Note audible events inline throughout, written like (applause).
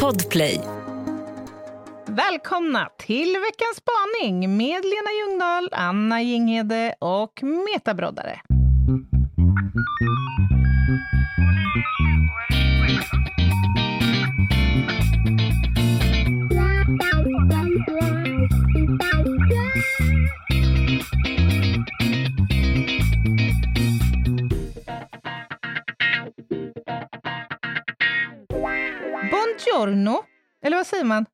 Podplay. Välkomna till veckans spaning med Lena Ljungdahl, Anna Jinghede och Meta Broddare. Buongiorno, eller vad säger man?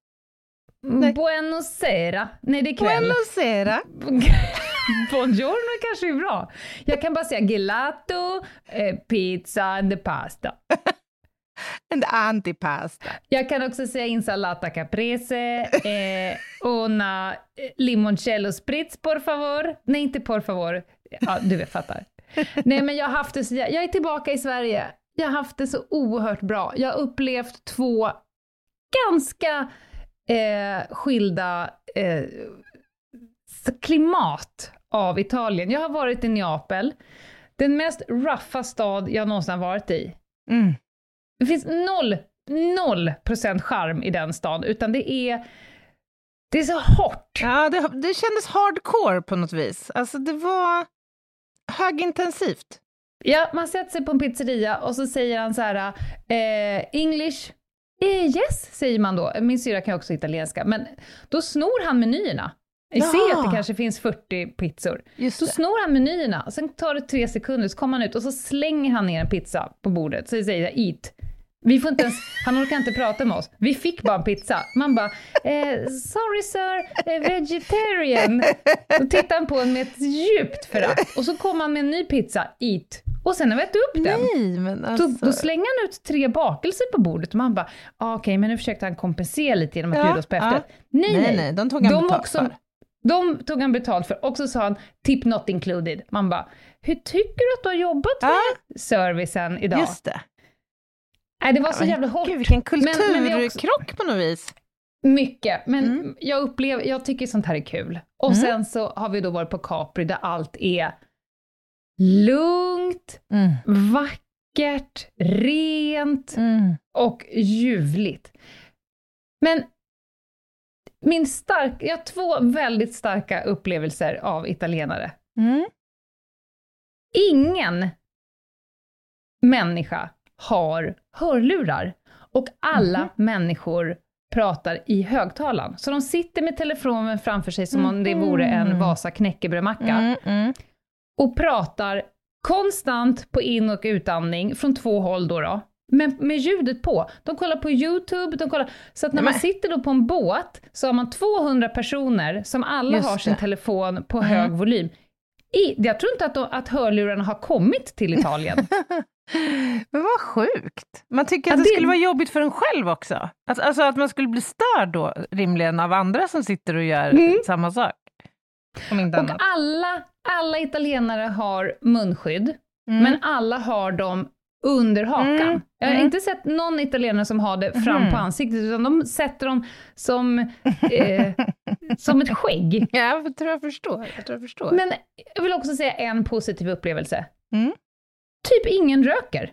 Nej. Buenos sera. Nej, det är kväll. Buenos sera. (laughs) Buongiorno kanske är bra. Jag kan bara säga gelato, eh, pizza and pasta. (laughs) And antipasta. Jag kan också säga insalata caprese, eh, una eh, limoncello spritz por favor. Nej, inte por favor. Ja, du vet, fattar. Nej, men jag har haft det så, jag är tillbaka i Sverige. Jag har haft det så oerhört bra. Jag har upplevt två ganska eh, skilda eh, klimat av Italien. Jag har varit i Neapel, den mest ruffa stad jag någonsin varit i. Mm. Det finns noll, noll procent charm i den stan, utan det är, det är så hårt. Ja, det, det kändes hardcore på något vis. Alltså det var högintensivt. Ja, man sätter sig på en pizzeria och så säger han så här, eh, English, yes, säger man då. Min syra kan ju också italienska, men då snor han menyerna. Vi ser att det kanske finns 40 pizzor. Just Så det. snor han menyerna, sen tar det tre sekunder, så kommer han ut och så slänger han ner en pizza på bordet, så säger jag eat. Vi får inte ens, han orkar inte prata med oss. Vi fick bara en pizza. Man bara, eh, sorry sir, eh, vegetarian. Då tittar han på en med ett djupt förakt. Och så kommer han med en ny pizza, eat. Och sen när vi ätit upp den, Nej, men då, alltså... då slänger han ut tre bakelser på bordet och man bara, ah, okej, men nu försökte han kompensera lite genom att Ja, bjuda oss på efterrätt. Nej, nej, nej, nej, de tog han de betalt också, för. De tog han betalt för, och så sa han tip not included. Man bara, hur tycker du att du har jobbat Ja. med servicen idag? Just det. Nej, det var så jävla hårt. Gud, vilken kulturkrock på något vis. Mycket, men Mm. jag upplever, jag tycker sånt här är kul. Och Mm. sen så har vi då varit på Capri där allt är lugnt, Mm. vackert, rent Mm. och ljuvligt. Men min stark, jag har två väldigt starka upplevelser av italienare. Mm. Ingen människa har hörlurar och alla Mhm. människor pratar i högtalaren. Så de sitter med telefonen framför sig som om det vore en Mhm. Vasa knäckebrödmacka Mm. Mm. och pratar konstant på in och utandning från två håll då. då. Men med ljudet på. De kollar på YouTube, de kollar... Så att när Nej, man sitter då på en båt så har man 200 personer som alla Just har sin det. telefon på Mm. hög volym. I, jag tror inte att, de, att hörlurarna har kommit till Italien. (laughs) Men vad sjukt. Man tycker att det, det- skulle vara jobbigt för en själv också. Att, alltså att man skulle bli störd då rimligen av andra som sitter och gör Mm. samma sak. Om inte och annat. alla, alla italienare har munskydd, Mm. men alla har dem under hakan. Mm, Jag har mm. inte sett någon italienare som har det fram Mhm. på ansiktet, utan de sätter dem som, eh, (laughs) som ett skägg. Ja, jag tror jag förstår. Jag tror jag förstår. Men jag vill också säga en positiv upplevelse. Mm. Typ ingen röker.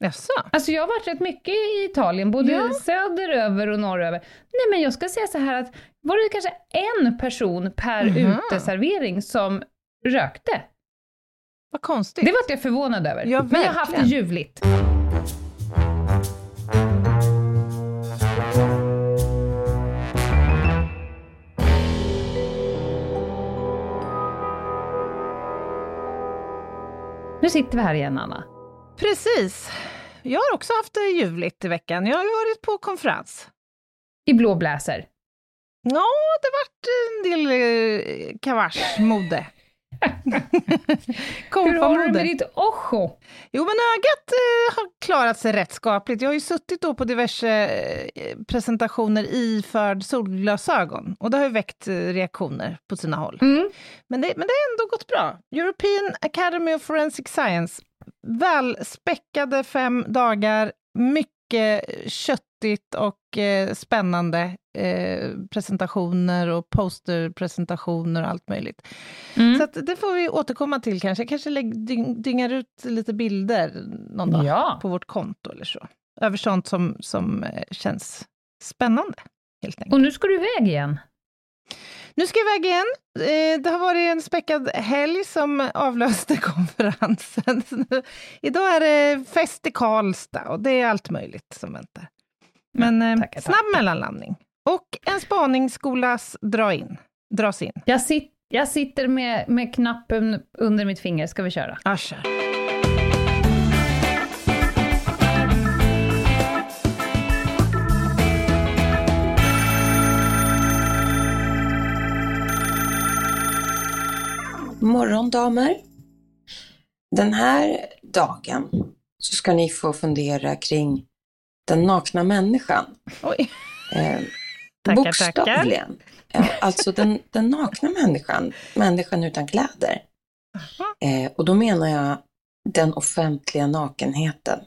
Jaså? Alltså jag har varit rätt mycket i Italien, både Ja. söderöver och norröver. Nej men jag ska säga så här att var det kanske en person per uteservering som rökte? Vad konstigt. Det vart jag förvånad över. Ja, men jag har haft det ljuvligt. Nu sitter vi här igen, Anna. Precis. Jag har också haft det ljuvligt i veckan. Jag har ju varit på konferens. I blå bläser. Ja, det vart en del eh, kavaschmode. Hur har du med ditt ojo? Jo, men ögat eh, har klarat sig rätt skapligt. Jag har ju suttit då på diverse eh, presentationer iförd solglasögon och det har ju väckt eh, reaktioner på sina håll. Mm. Men det, men det har ändå gått bra. European Academy of Forensic Science, välspäckade fem dagar, mycket köttigt och eh, spännande eh, presentationer och posterpresentationer och allt möjligt. Mm. Så det får vi återkomma till kanske. Jag kanske lägg, dyng, dyngar ut lite bilder någon dag Ja. på vårt konto eller så. över sånt som, som eh, känns spännande. Helt enkelt. Och nu ska du iväg igen. Nu ska jag iväg igen. Eh, det har varit en späckad helg som avlöste (laughs) konferensen. Idag är det fest i Karlstad och det är allt möjligt som väntar. Men eh, tackar, snabb tackar. mellanlandning. Och en spaningsskolas dra in, dras in. Jag, sit, jag sitter med, med knappen under mitt finger, ska vi köra? Ja, kör. Morgon damer. Den här dagen så ska ni få fundera kring den nakna människan. Oj. Eh, Tackar, bokstavligen. Ja, alltså den, den nakna människan, människan utan kläder. Eh, och då menar jag den offentliga nakenheten.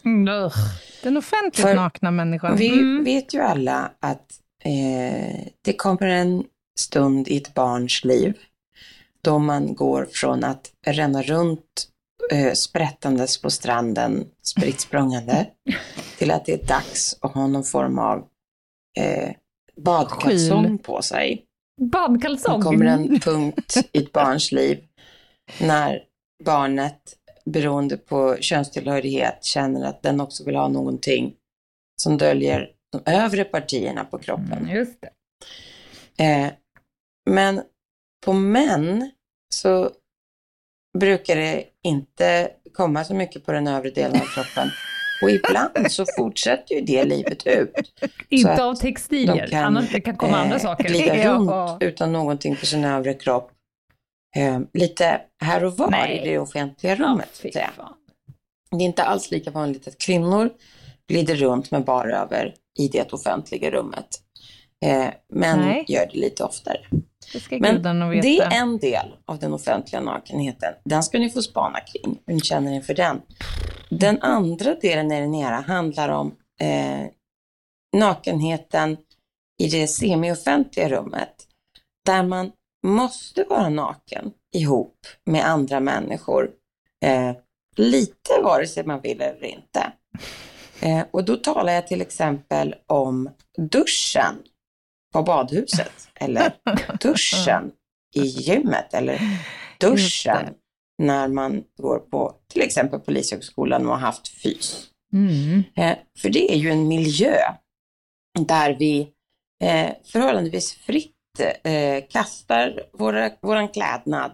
Den offentligt För nakna människan. Vi Mm. vet ju alla att eh, det kommer en stund i ett barns liv då man går från att ränna runt eh, sprättandes på stranden, spritt (laughs) till att det är dags att ha någon form av eh, badkalsong på sig. Badkalsong? Det kommer en punkt i ett barns liv när barnet, beroende på könstillhörighet, känner att den också vill ha någonting som döljer de övre partierna på kroppen. Mm, just det. Eh, men på män så brukar det inte komma så mycket på den övre delen av kroppen. Och ibland så fortsätter ju det livet ut. Inte av textilier, de kan, annars det kan komma andra eh, saker. glida Ja. runt utan någonting på sin övre kropp. Eh, lite här och var Nej. i det offentliga Ja, rummet. fan. Det är inte alls lika vanligt att kvinnor glider runt med bara över i det offentliga rummet. Eh, men Nej. gör det lite oftare. Det ska Men gudarna veta. Det är en del av den offentliga nakenheten. Den ska ni få spana kring. Hur ni känner inför den. Den andra delen i den era handlar om eh, nakenheten i det semi-offentliga rummet. Där man måste vara naken ihop med andra människor. Eh, lite vare sig man vill eller inte. Eh, och då talar jag till exempel om duschen på badhuset eller duschen i gymmet eller duschen när man går på till exempel Polishögskolan och har haft fys. Mm. Eh, för det är ju en miljö där vi eh, förhållandevis fritt eh, kastar våra, våran klädnad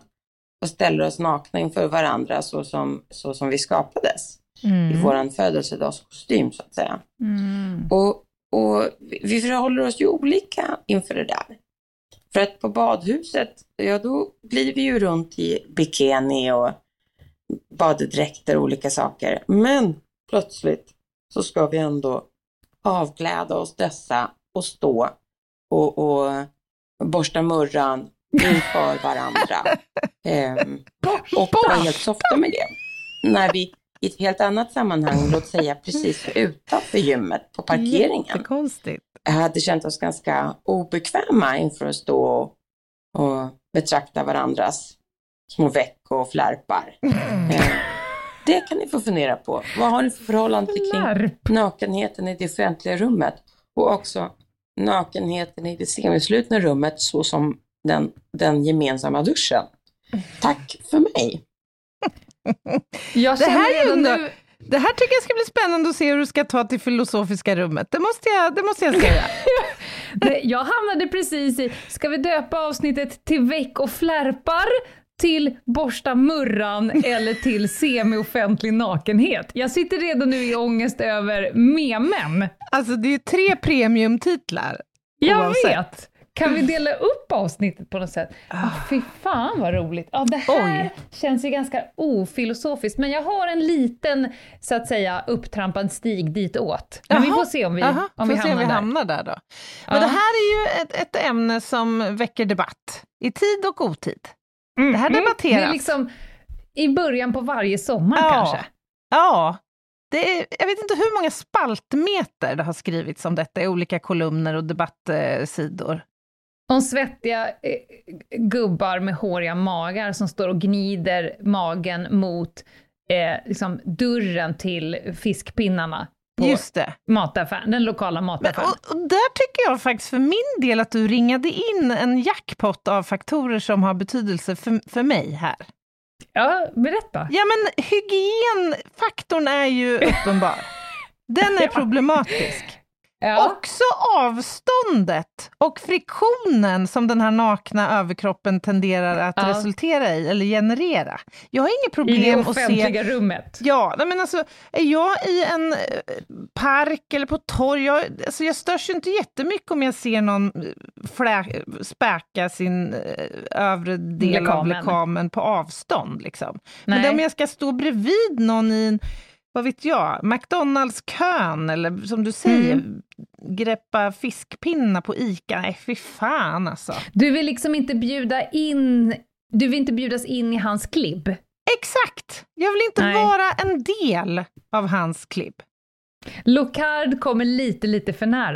och ställer oss nakna inför varandra så som, så som vi skapades i Mm. våran födelsedagskostym så att säga. Mm. Och, och vi förhåller oss ju olika inför det där. För att på badhuset, ja då blir vi ju runt i bikini och baddräkter och olika saker. Men plötsligt så ska vi ändå avkläda oss dessa och stå och, och borsta murran inför varandra. (laughs) Ehm, och vara helt softa med det. När vi i ett helt annat sammanhang, låt säga precis utanför gymmet på parkeringen, Jättekonstigt. hade känt oss ganska obekväma inför att stå och, betrakta varandras små veck och flärpar. (laughs) Eh, det kan ni få fundera på. Vad har ni för förhållande kring nakenheten i det offentliga rummet och också nakenheten i det semislutna rummet såsom den, den gemensamma duschen. Tack för mig. (laughs) Jag Det här redan ändå- nu... Det här tycker jag ska bli spännande att se hur du ska ta till filosofiska rummet. Det måste jag, det måste jag säga. (laughs) Jag hamnade precis i, ska vi döpa avsnittet till väck och flärpar, till borsta murran eller till semi-offentlig nakenhet? Jag sitter redan nu i ångest över memen. Alltså det är ju tre premiumtitlar. Jag Oavsett. vet! Kan vi dela upp avsnittet på något sätt? Ah, fy fan vad roligt! Ja, det här Oj. känns ju ganska ofilosofiskt, men jag har en liten, så att säga, upptrampad stig ditåt. Men vi får se om vi, om får vi se om hamnar vi där. hamnar där då. Ja. Men det här är ju ett, ett ämne som väcker debatt i tid och otid. Mm, det här mm. debatteras. Det är liksom i början på varje sommar Ja. kanske. Ja, det är, jag vet inte hur många spaltmeter det har skrivits om detta i olika kolumner och debattsidor. Om svettiga eh, gubbar med håriga magar som står och gnider magen mot eh, liksom dörren till fiskpinnarna på Just det. mataffären, den lokala Men, mataffären. och, och där tycker jag faktiskt för min del att du ringade in en jackpot av faktorer som har betydelse för, för mig här. Ja, berätta. Ja men hygienfaktorn är ju uppenbar. (laughs) Den är problematisk. Ja. Också avståndet och friktionen som den här nakna överkroppen tenderar att Ja. resultera i, eller generera. Jag har inget I det problem att se... offentliga rummet. Ja, men alltså, är jag i en eh, park eller på torg, jag, alltså, jag störs ju inte jättemycket om jag ser någon eh, flä, späka sin eh, övre del av Lekamen. lekamen på avstånd. Liksom. Men Nej. om jag ska stå bredvid någon i en, vad vet jag, McDonalds-kön eller som du säger, Mm. greppa fiskpinnar på ICA, nej fy fan alltså. Du vill liksom inte bjuda in, du vill inte bjudas in i hans klibb. Exakt! Jag vill inte Nej. vara en del av hans klipp. Locard kommer lite, lite för nära. (laughs)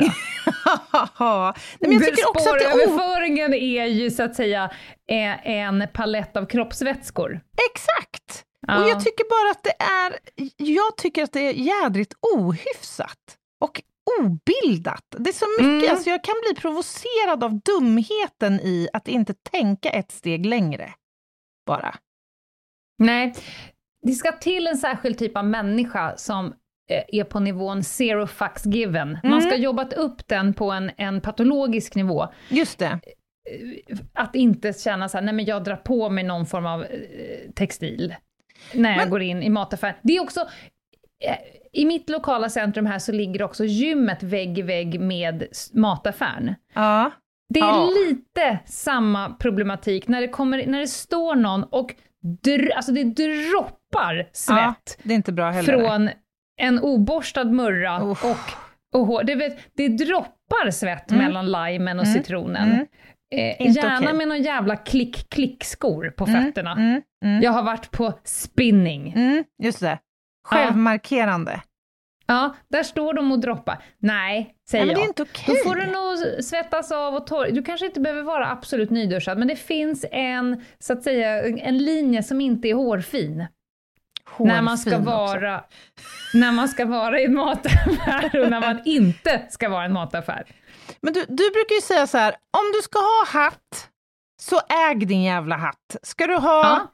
Nej, men jag tycker också att det är Spåröverföringen är ju så att säga eh, en palett av kroppsvätskor. Exakt! Ja. Och jag tycker bara att det är, jag tycker att det är jädrigt ohyfsat och obildat. Det är så mycket, Mm. alltså jag kan bli provocerad av dumheten i att inte tänka ett steg längre. Bara. Nej, det ska till en särskild typ av människa som eh, är på nivån zero fucks given. Man Mm. ska jobbat upp den på en, en patologisk nivå. Just det. Att inte känna så här, nej men jag drar på mig någon form av eh, textil när jag Men- går in i mataffären. Det är också, eh, i mitt lokala centrum här så ligger också gymmet vägg i vägg med mataffären. Ja. Det är Ja. lite samma problematik när det, kommer, när det står någon och dr, alltså det droppar ja, svett det är inte bra heller. från en oborstad murra Uff. och, och hår. Det, vet, det droppar svett Mm. mellan limen och Mm. citronen. Mm. Eh, gärna okej. med någon jävla klick-klick-skor på Mm, fötterna. Mm, mm, Jag har varit på spinning. mm, just det. Självmarkerande. Ja, där står de och droppar. Nej, säger Nej, men det är inte okej. Då får du nog svettas av och torr. Du kanske inte behöver vara absolut nyduschad, men det finns en, så att säga, en linje som inte är hårfin. När man ska Hårfin också. vara när man ska vara i en mataffär och när man (laughs) inte ska vara i en mataffär. Men du, du brukar ju säga så här, om du ska ha hatt, så äg din jävla hatt. Ska du ha Ja.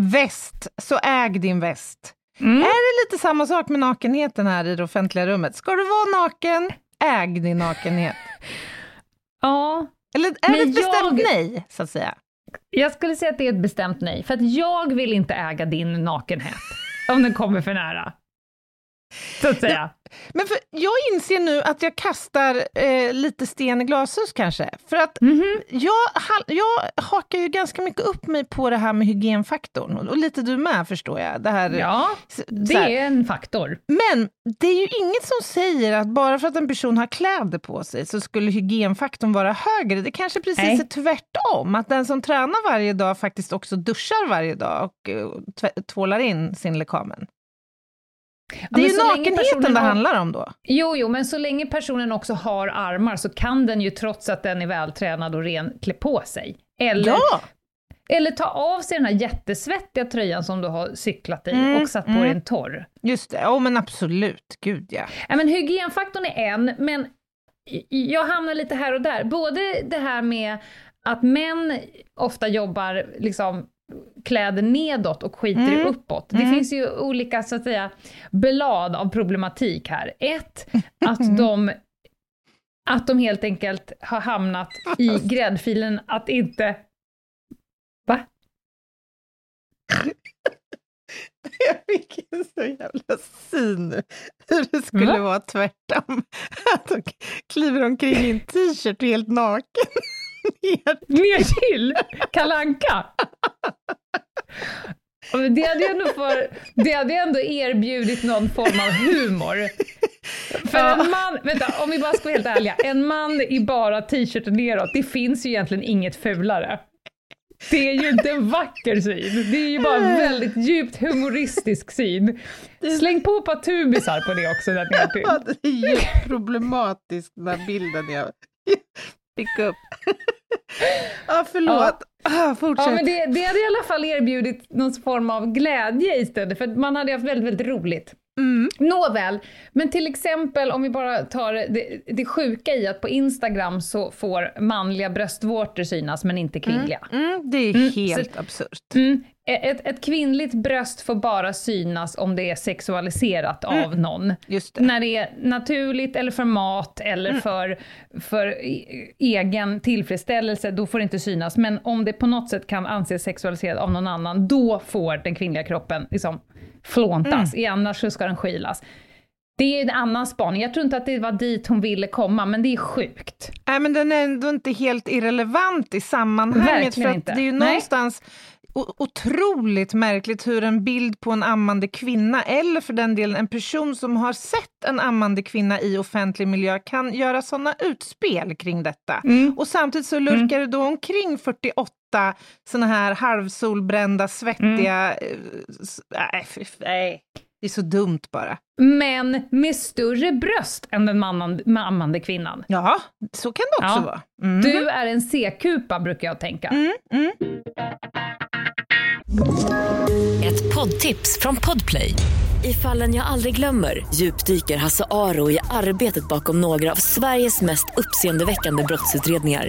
väst, så äg din väst. Mm. Är det lite samma sak med nakenheten här i det offentliga rummet? Ska du vara naken, äg din nakenhet. (laughs) Ja, Eller är det ett bestämt jag- nej, så att säga? Jag skulle säga att det är ett bestämt nej, för att jag vill inte äga din nakenhet om den kommer för nära. (laughs) Så att säga. Men för jag inser nu att jag kastar eh, lite sten i glashus kanske. För att Mhm. jag, ha- jag hakar ju ganska mycket upp mig på det här med hygienfaktorn. Och, och lite du med förstår jag. Det här, Ja, det är en faktor. Men det är ju inget som säger att bara för att en person har kläder på sig så skulle hygienfaktorn vara högre. Det kanske precis Nej. är tvärtom, att den som tränar varje dag faktiskt också duschar varje dag och tv- tvålar in sin lekamen. Det men är ju nakenheten det handlar om då. Jo, jo, men så länge personen också har armar så kan den ju trots att den är vältränad och ren klä på sig. Eller, Ja! eller ta av sig den här jättesvettiga tröjan som du har cyklat i Mm, och satt på mm. dig en torr. Just det, ja men absolut, gud ja. Ja, men hygienfaktorn är en, men jag hamnar lite här och där. Både det här med att män ofta jobbar liksom kläder nedåt och skiter Mm. uppåt. Det Mm. finns ju olika så att säga blad av problematik här. Ett, Mm. att de att de helt enkelt har hamnat i gräddfilen att inte... Va? (laughs) Jag fick en så jävla syn hur det skulle Va? vara tvärtom. (laughs) Att de kliver omkring i en t-shirt helt naken. Ner. Ner till Kalanka. Det hade, ju ändå för, det hade ju ändå erbjudit någon form av humor. För Ja. en man, vänta, om vi bara ska vara helt ärliga, en man i bara t-shirt neråt, det finns ju egentligen inget fulare. Det är ju inte en vacker syn, det är ju bara en väldigt djupt humoristisk syn. Släng på ett par tubisar på det också där nere. Ja, det är djupt problematiskt den här bilden jag fick upp. Ja, förlåt. Ah, fortsätt. Ja, men det, det hade i alla fall erbjudit någon form av glädje istället, för man hade haft väldigt, väldigt roligt. Mm. Nåväl, men till exempel om vi bara tar det, det sjuka i att på Instagram så får manliga bröstvårtor synas men inte kvinnliga. Mm, det är Mm, helt så- absurt. Mm. Ett, ett kvinnligt bröst får bara synas om det är sexualiserat av någon. Just det. När det är naturligt eller för mat eller för, för e- egen tillfredsställelse, då får det inte synas. Men om det på något sätt kan anses sexualiserat av någon annan, då får den kvinnliga kroppen liksom flåntas. I annars så ska den skylas. Det är en annan spaning. Jag tror inte att det var dit hon ville komma, men det är sjukt. Nej, men den är ändå inte helt irrelevant i sammanhanget. Verkligen för att inte. Det är ju någonstans otroligt märkligt hur en bild på en ammande kvinna, eller för den delen en person som har sett en ammande kvinna i offentlig miljö, kan göra sådana utspel kring detta. Och samtidigt så lurkar det då omkring 48 såna här halvsolbrända, svettiga... eh, s- Nej, nej, det är så dumt bara. Men med större bröst än den mannan- ammande kvinnan. Ja, så kan det också Ja. vara. Mm. Du är en C-kupa, brukar jag tänka. Ett poddtips från Podplay. I fallen jag aldrig glömmer djupdyker Hasse Aro i arbetet bakom några av Sveriges mest uppseendeväckande brottsutredningar.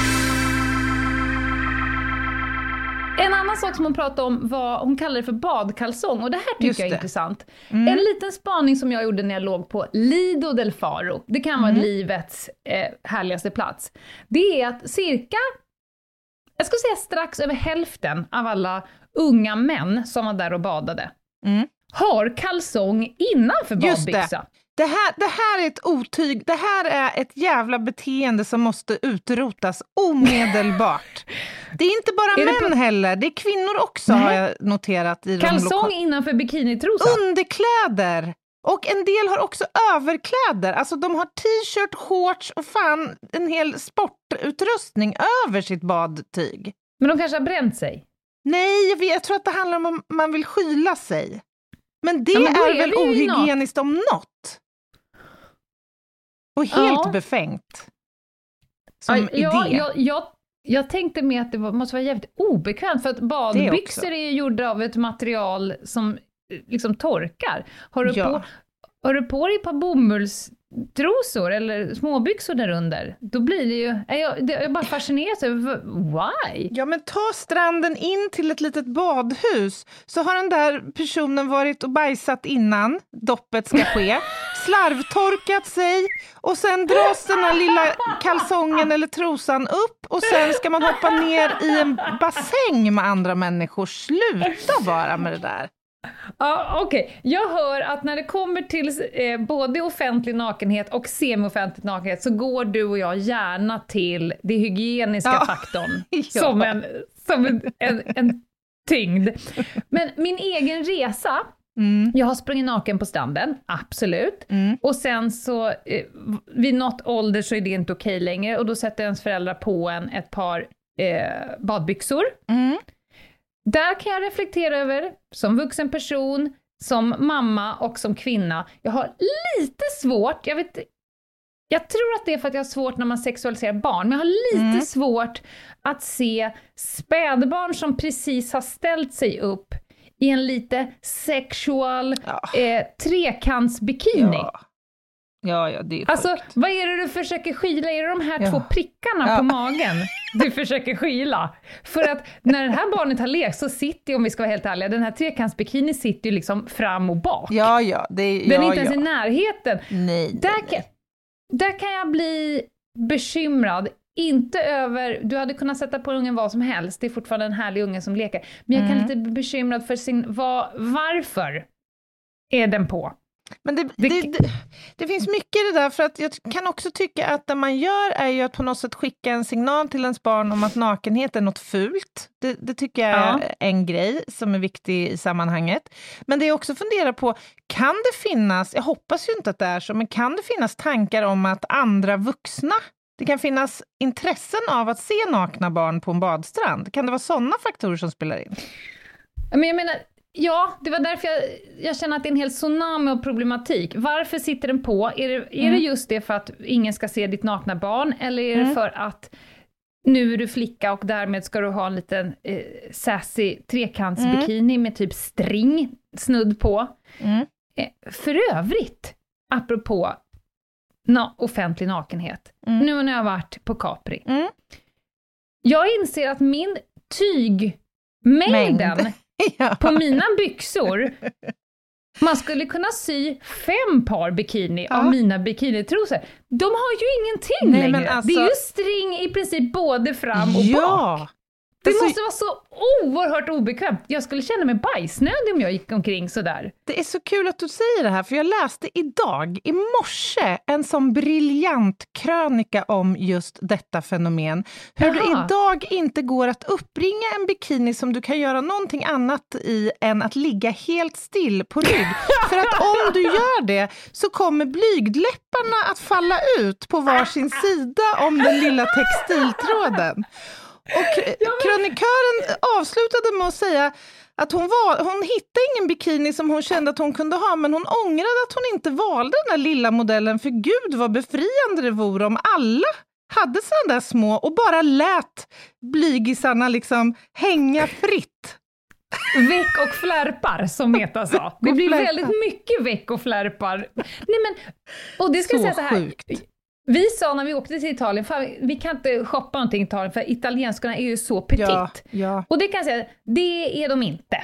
Annan sak som hon pratade om var, hon kallade det för badkalsong och det här tycker Just jag är det. intressant. En liten spaning som jag gjorde när jag låg på Lido del Faro, det kan vara livets eh, härligaste plats, det är att cirka, jag skulle säga strax över hälften av alla unga män som var där och badade, Mm. har kalsong innanför badbyxa. Det här, det här är ett otyg, det här är ett jävla beteende som måste utrotas omedelbart. (laughs) Det är inte bara Är det män på- heller, det är kvinnor också har jag noterat i de Kalsong loka- innanför bikinitrosa. Underkläder! Och en del har också överkläder, alltså de har t-shirt, shorts och fan en hel sportutrustning över sitt badtyg. Men de kanske har bränt sig. Nej, jag, vet, jag tror att det handlar om om man vill skyla sig. Men det Ja, men är är väl ohygieniskt om något? Och helt Ja. befängt. Som Ja, ja, idé. jag, jag, jag tänkte med att det var, måste vara jävligt obekvämt, för att badbyxor är ju gjorda av ett material som liksom torkar. Har du, Ja. på, har du på dig ett par bomullstrosor eller småbyxor där under, då blir det ju... Jag, det- jag bara fascineras över why? Ja, men ta stranden in till ett litet badhus, så har den där personen varit och bajsat innan doppet ska ske, (laughs) slarvtorkat sig och sen dras den här lilla kalsongen eller trosan upp och sen ska man hoppa ner i en bassäng med andra människor. Sluta bara med det där. Ja, Okej, jag hör att när det kommer till eh, både offentlig nakenhet och semi-offentlig nakenhet så går du och jag gärna till det hygieniska Ja. faktorn (laughs) Ja. som, en, som en, en, en tyngd. Men min egen resa, Mm. jag har sprungit naken på stranden, absolut. Mm. Och sen så, eh, vid något ålder så är det inte okej längre och då sätter ens föräldrar på en ett par eh, badbyxor. Mm. Där kan jag reflektera över, som vuxen person, som mamma och som kvinna, jag har lite svårt, jag vet jag tror att det är för att jag har svårt när man sexualiserar barn, men jag har lite Mm. svårt att se spädbarn som precis har ställt sig upp i en lite sexual Ja. eh, trekantsbikini. Ja. ja, ja, det är Alltså, sjukt. vad är det du försöker skyla? Är det de här Ja. två prickarna Ja. på magen du (laughs) försöker skyla? För att när det här barnet har lekt så sitter ju, om vi ska vara helt ärliga, den här trekantsbikini sitter ju liksom fram och bak. Ja, ja. Det är, Den är ja, inte ens i närheten. Nej, Där nej, kan, där kan jag bli bekymrad. Inte över, du hade kunnat sätta på ungen vad som helst, det är fortfarande en härlig unge som leker. Men jag kan Mm. lite bli bekymrad för sin, vad, varför är den på? Men det, Det- det, det, finns mycket i det där, för att jag kan också tycka att det man gör är ju att på något sätt skicka en signal till ens barn om att nakenhet är något fult. Det, det tycker jag Ja. är en grej som är viktig i sammanhanget. Men det jag också funderar på, kan det finnas, jag hoppas ju inte att det är så, men kan det finnas tankar om att andra vuxna det kan finnas intressen av att se nakna barn på en badstrand. Kan det vara sådana faktorer som spelar in? Men jag menar, ja, det var därför jag, jag känner att det är en hel tsunami av problematik. Varför sitter den på? Är det, är Mm. det just det för att ingen ska se ditt nakna barn, eller är det Mm. för att nu är du flicka och därmed ska du ha en liten eh, sassy trekantsbikini med typ string snudd på? Mm. Eh, för övrigt, apropå na- offentlig nakenhet, Mm. nu när jag har varit på Capri, Mm. jag inser att min tygmängden Mängd. (laughs) Ja. på mina byxor, man skulle kunna sy fem par bikini Ja. av mina bikinitrosor. De har ju ingenting Nej, längre. alltså- Det är ju string i princip både fram och bak. Det Alltså- måste vara så oerhört obekvämt. Jag skulle känna mig bajsnödig om jag gick omkring sådär. Det är så kul att du säger det här, för jag läste idag, i morse, en sån briljant krönika om just detta fenomen. Hur det idag inte går att uppbringa en bikini som du kan göra någonting annat i än att ligga helt still på rygg. (laughs) för att om du gör det så kommer blygdläpparna att falla ut på varsin sida om den lilla textiltråden. Och eh, krönikören avslutade med att säga att hon, var, hon hittade ingen bikini som hon kände att hon kunde ha, men hon ångrade att hon inte valde den där lilla modellen, för gud vad befriande det vore om alla hade sådana där små och bara lät blygisarna liksom hänga fritt. Väck och flärpar, som Meta sa. Det blir väldigt mycket väck och flärpar. Nej, men, och det ska jag Så säga så här. sjukt. Vi sa när vi åkte till Italien, fan, vi kan inte shoppa någonting i Italien för italienskorna är ju så petit. Ja, ja. Och det kan jag säga, det är de inte.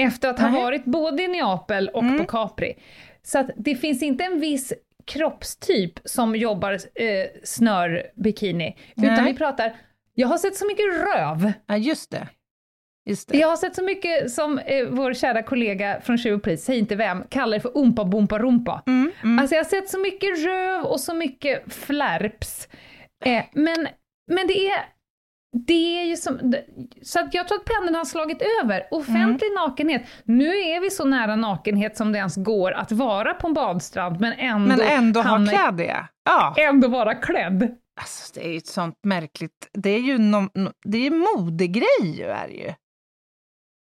Efter att ha varit både i Neapel och Mm. på Capri. Så att det finns inte en viss kroppstyp som jobbar eh, snörbikini, utan Nej. vi pratar, jag har sett så mycket röv, ja, just det. Jag har sett så mycket som eh, vår kära kollega från Tjuv och Polis, säg inte vem, kallar det för umpa bompa rumpa. Mm, mm. Alltså jag har sett så mycket röv och så mycket flärps. Eh, men, men det är, det är ju som, så att jag tror att pendeln har slagit över. Offentlig Mm. nakenhet, nu är vi så nära nakenhet som det ens går att vara på en badstrand, men ändå, Men ändå ha klädiga. Ja. ändå vara klädd. Alltså, det är ju ett sånt märkligt... Det är ju no, no, det är modegrej ju, är det ju.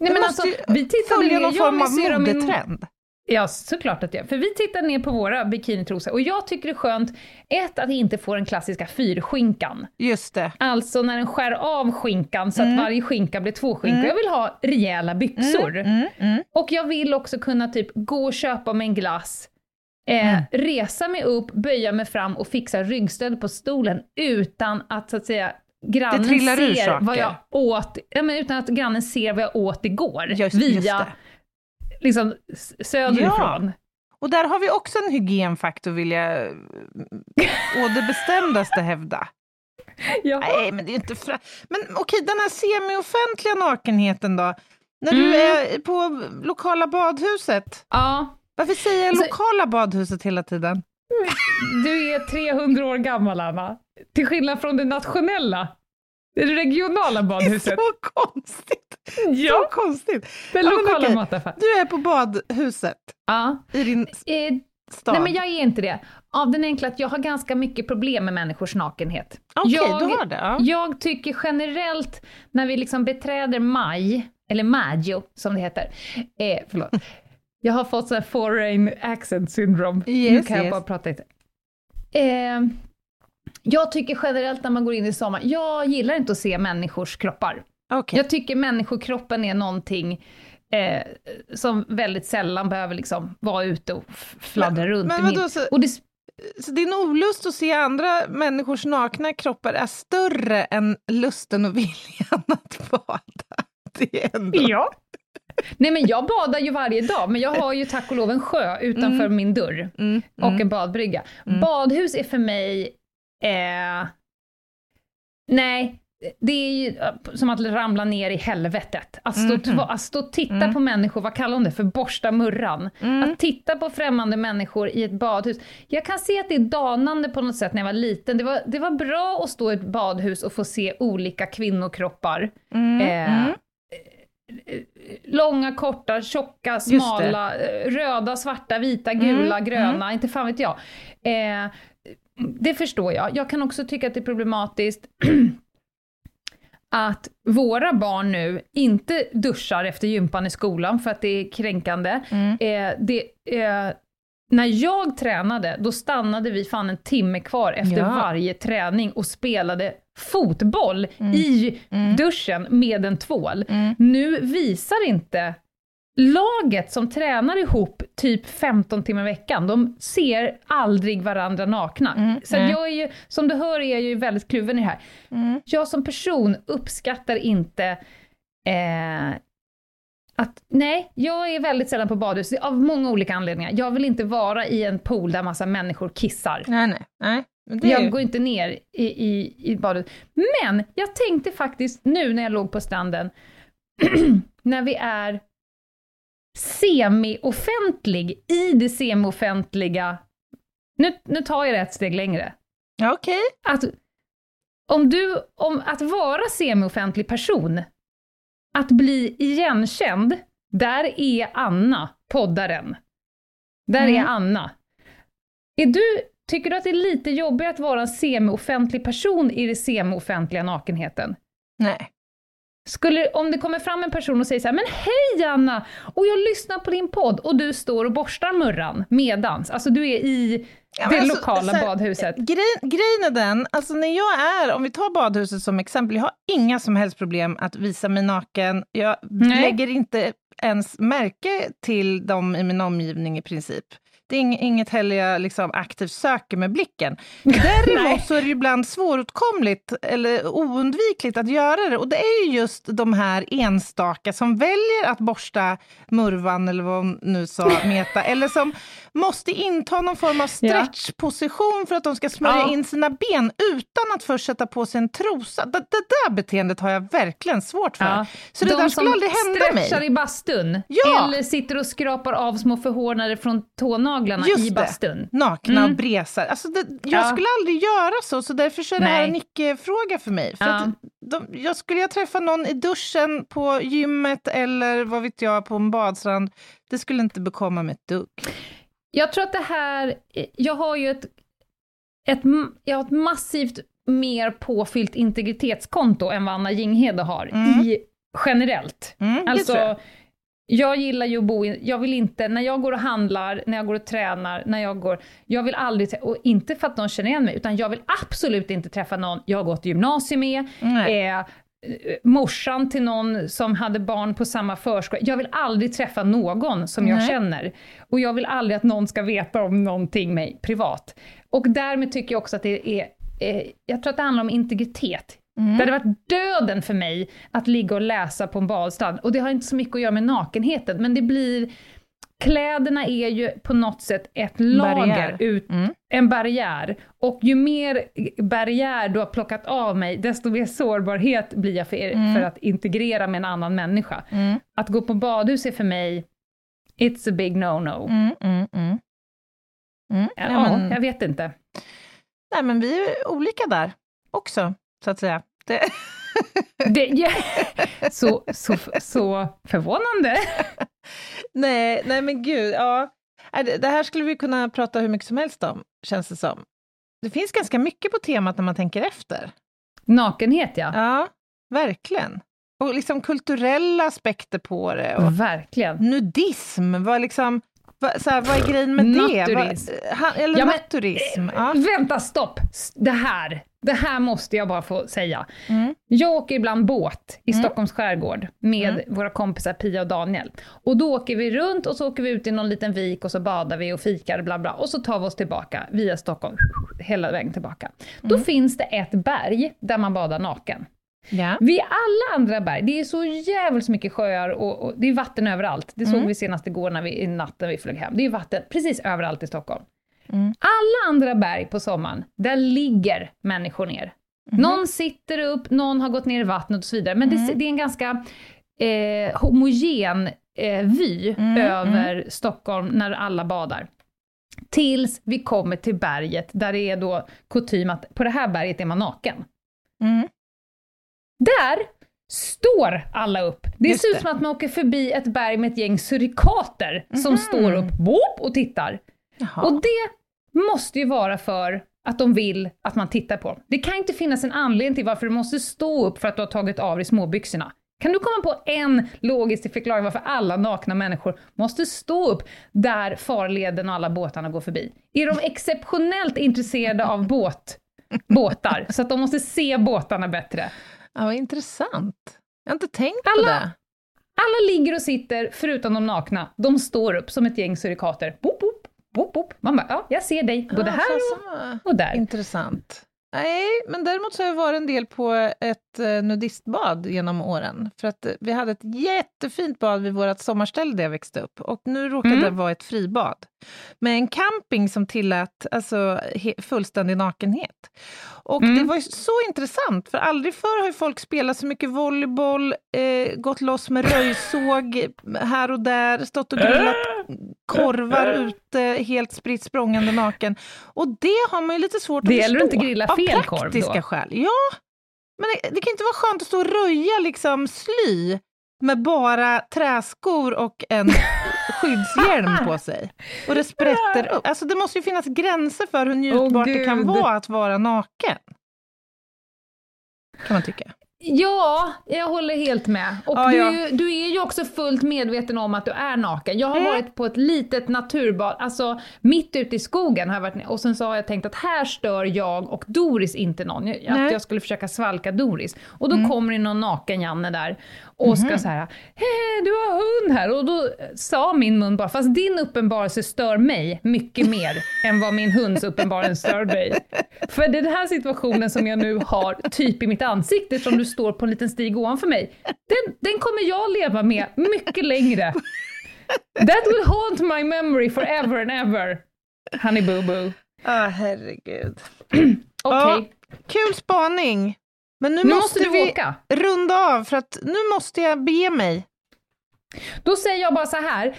Nej, men alltså, ju vi tittade Följa någon form av modetrend. Ja, såklart att jag För vi tittar ner på våra bikinitrosor och jag tycker det är skönt, ett, att inte få den klassiska fyrskinkan. Just det. Alltså när den skär av skinkan så att Mm. varje skinka blir två skinkor. Jag vill ha rejäla byxor. Mm, mm. Och jag vill också kunna typ gå och köpa mig en glass, eh, Mm. resa mig upp, böja mig fram och fixa ryggstöd på stolen utan att så att säga grannen Det trillar ur ser saker. vad jag åt, ja, men utan att grannen ser vad jag åt igår. Just, via just det. liksom söderifrån. Och där har vi också en hygienfaktor, vill jag (laughs) å det bestämdaste hävda. Ja. Nej, men det är inte fra... Men okej, den här semi-offentliga nakenheten då? När du Mm. är på lokala badhuset, ja. varför säger jag Alltså- lokala badhuset hela tiden? Du är 300 år gammal, Anna. Till skillnad från det nationella. Det regionala badhuset. Så konstigt! Ja, Så konstigt! den Ja, lokala okej. mataffären. Du är på badhuset Ja. i din Eh, stad. nej, men jag är inte det. Av den enkla att jag har ganska mycket problem med människors nakenhet. Okej, jag, du har det. Ja. Jag tycker generellt, när vi liksom beträder maj, eller maggio som det heter, eh, förlåt. Jag har fått så här foreign accent syndrome. nu Yes, kan jag yes. bara prata lite. Eh, jag tycker generellt när man går in i sommar, jag gillar inte att se människors kroppar. Okej. Jag tycker människokroppen är någonting eh, som väldigt sällan behöver liksom vara ute och fladdra Men- runt. men vadå, så- och det, Så din olust att se andra människors nakna kroppar är större än lusten och viljan att bada? (laughs) Det är ändå... ja. Nej men jag badar ju varje dag, men jag har ju tack och lov en sjö utanför Mm. min dörr. Mm, och mm. en badbrygga. Mm. Badhus är för mig, eh, nej, det är ju eh, som att ramla ner i helvetet. Att stå, Mhm. tva- att stå och titta Mm. på människor, vad kallar hon det för, borsta murran. Mm. Att titta på främmande människor i ett badhus. Jag kan se att det är danande på något sätt när jag var liten. Det var, det var bra att stå i ett badhus och få se olika kvinnokroppar. Mm, Eh, mm. Långa, korta, tjocka, smala, eh, röda, svarta, vita, gula, Mm, gröna, inte fan vet jag. Eh, det förstår jag. Jag kan också tycka att det är problematiskt (clears throat) att våra barn nu inte duschar efter gympan i skolan för att det är kränkande. Mm. Eh, det, eh, när jag tränade, då stannade vi fan en timme kvar efter Ja. varje träning och spelade fotboll Mm. i Mm. duschen med en tvål. Mm. Nu visar inte laget som tränar ihop typ 15 timmar i veckan, de ser aldrig varandra nakna. Mm, Så jag är ju, som du hör är jag ju väldigt kluven i det här. Mm. Jag som person uppskattar inte eh, att, nej, jag är väldigt sällan på badhus av många olika anledningar. Jag vill inte vara i en pool där massa människor kissar. Nej, nej. nej. Det Jag går inte ner i, i, i badet. Men jag tänkte faktiskt nu när jag låg på stranden, (clears throat) när vi är semi-offentlig i det semi-offentliga, nu, nu tar jag det ett steg längre. Okej. Att, om du, om att vara semi-offentlig person, att bli igenkänd, där är Anna, poddaren. Där Mm. är Anna. Är du, tycker du att det är lite jobbigt att vara en semi-offentlig person i den semi-offentliga nakenheten? Nej. Skulle, om det kommer fram en person och säger så här, men hej Anna, och jag lyssnar på din podd, och du står och borstar murran medans, alltså du är i Ja, det alltså, lokala här, badhuset. Grej, grejen är den, alltså när jag är, om vi tar badhuset som exempel, jag har inga som helst problem att visa mig naken. Jag Nej. lägger inte ens märke till dem i min omgivning i princip. Det är ing- inget heller jag liksom aktivt söker med blicken. Däremot (laughs) så är det ibland svåråtkomligt eller oundvikligt att göra det. Och det är ju just de här enstaka som väljer att borsta murvan, eller vad hon nu sa, Meta, eller som måste inta någon form av stretchposition för att de ska smörja Ja. in sina ben utan att först sätta på sig en trosa. Det, det där beteendet har jag verkligen svårt för. Ja. Så det De där skulle som aldrig hända mig. stretchar i bastun, Ja. eller sitter och skrapar av små förhårdnader från tånaglarna Just i det. bastun. Nakna Mm. och bresar. Alltså det, jag Ja. skulle aldrig göra så, så därför så är det här en icke-fråga för mig. För att de, jag skulle jag träffa någon i duschen, på gymmet eller vad vet jag, på en badstrand, det skulle inte bekomma mig ett dugg. Jag tror att det här, jag har ju ett, ett, jag har ett massivt mer påfyllt integritetskonto än vad Anna Jinghede har, Mm. i, generellt. Mm, Alltså, jag. jag gillar ju att bo i, jag vill inte, när jag går och handlar, när jag går och tränar, när jag går, jag vill aldrig, och inte för att någon känner igen mig, utan jag vill absolut inte träffa någon jag har gått gymnasium med, eh, morsan till någon som hade barn på samma förskola. Jag vill aldrig träffa någon som jag Nej. känner. Och jag vill aldrig att någon ska veta om någonting mig privat. Och därmed tycker jag också att det är, eh, jag tror att det handlar om integritet. Mm. Det hade varit döden för mig att ligga och läsa på en badstrand. Och det har inte så mycket att göra med nakenheten, men det blir... Kläderna är ju på något sätt ett lager, Barriär. ut, Mm. en barriär. Och ju mer barriär du har plockat av mig, desto mer sårbarhet blir jag för, Mm. för att integrera med en annan människa. Mm. Att gå på badhus är för mig, it's a big no-no. Mm, mm, mm. Ja, Ja, jag vet inte. nej, men vi är olika där också, så att säga. Det, Det, ja, (laughs) (laughs) så, så, så förvånande. Nej, nej, men gud. Ja. Det här skulle vi kunna prata hur mycket som helst om, känns det som. Det finns ganska mycket på temat när man tänker efter. Nakenhet, ja. Ja, verkligen. Och liksom kulturella aspekter på det. Och Verkligen. nudism, vad, liksom, vad, så här, vad är grejen med det? Naturism. Vad, ha, eller Ja, men- naturism. Ja. Vänta, stopp! Det här, det här måste jag bara få säga. Mm. Jag åker ibland båt i Mm. Stockholms skärgård med våra kompisar Pia och Daniel. Och då åker vi runt och så åker vi ut i någon liten vik och så badar vi och fikar bla bla. Och så tar vi oss tillbaka via Stockholm, hela vägen tillbaka. Då finns det ett berg där man badar naken. Ja. Vid alla andra berg, det är så jävligt mycket sjöar och, och det är vatten överallt. Det såg vi senast igår när vi, i natten vi flög hem. Det är vatten precis överallt i Stockholm. Mm. Alla andra berg på sommaren, där ligger människor ner. Någon sitter upp, någon har gått ner i vattnet och så vidare. Men det, det är en ganska eh, homogen eh, vy Mm, över Stockholm när alla badar. Tills vi kommer till berget, där det är då kutym att på det här berget är man naken. Mm. Där står alla upp. Det Just ser ut som att man åker förbi ett berg med ett gäng surikater som står upp boop, och tittar. Jaha. Och det måste ju vara för att de vill att man tittar på dem. Det kan inte finnas en anledning till varför du måste stå upp för att du har tagit av dig småbyxorna. Kan du komma på en logisk förklaring varför alla nakna människor måste stå upp där farleden och alla båtarna går förbi? Är de exceptionellt intresserade av båt, båtar, så att de måste se båtarna bättre? Ja, vad intressant. Jag har inte tänkt på Alla- det. Alla ligger och sitter, förutom de nakna. De står upp som ett gäng surikater. Boop, boop, boop, boop. Man bara, ja, jag ser dig, både Ah, här vad och där. Intressant. Nej, men däremot så har jag varit en del på ett eh, nudistbad genom åren. För att eh, vi hade ett jättefint bad vid vårt sommarställe där jag växte upp. Och nu råkade Mm. det vara ett fribad. Med en camping som tillät alltså, fullständig nakenhet. Och Mm. det var ju så intressant, för aldrig förr har folk spelat så mycket volleyboll, eh, gått loss med röjsåg här och där, stått och grillat korvar (laughs) ute, helt spritt språngande naken. Och det har man ju lite svårt Det att gäller förstå. att inte grilla fel korv då. skäl. Ja, men det, det kan inte vara skönt att stå och röja liksom sly med bara träskor och en (laughs) skyddshjälm på sig. Och det sprätter upp. Alltså det måste ju finnas gränser för hur njutbart det kan vara att vara naken. Kan man tycka. Ja, jag håller helt med. Och Ja, du, ja. är ju- du är ju också fullt medveten om att du är naken. Jag har Mm. varit på ett litet naturbad, alltså mitt ute i skogen har jag varit och sen så har jag tänkt att här stör jag och Doris inte någon. Jag- Att. Mm. jag skulle försöka svalka Doris. Och då kommer det någon naken Janne där och ska så här, hej du har hund här. Och då sa min mun bara, fast din uppenbarelse stör mig mycket mer (laughs) än vad min hunds uppenbarelse stör dig. För det är den här situationen som jag nu har typ i mitt ansikte som du står på en liten stig ovanför mig. Den, den kommer jag leva med mycket längre. That will haunt my memory forever and ever. Honey boo boo. Ah, herregud. (clears throat) Okej, Kul spaning. Men nu, nu måste, måste du vi åka. runda av, för att nu måste jag bege mig. Då säger jag bara så här.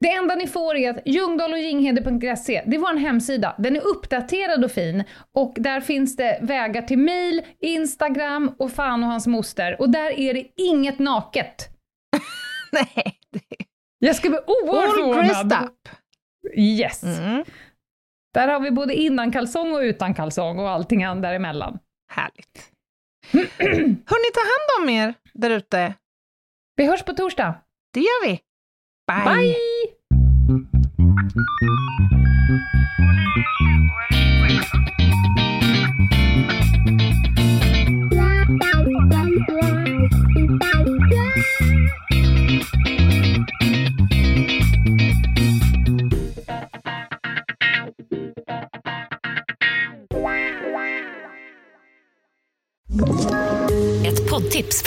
Det enda ni får är att ljungdahlochginghede.se, det är vår hemsida. Den är uppdaterad och fin och där finns det vägar till mail, Instagram och fan och hans moster. Och där är det inget naket. (laughs) Nej, det Jag ska bli oerhört förvånad. Yes. Mm, Där har vi både innan kalsong och utan kalsong och allting däremellan. härligt. Hörni, ta hand om er där ute. Vi hörs på torsdag. Det gör vi. Bye. Bye!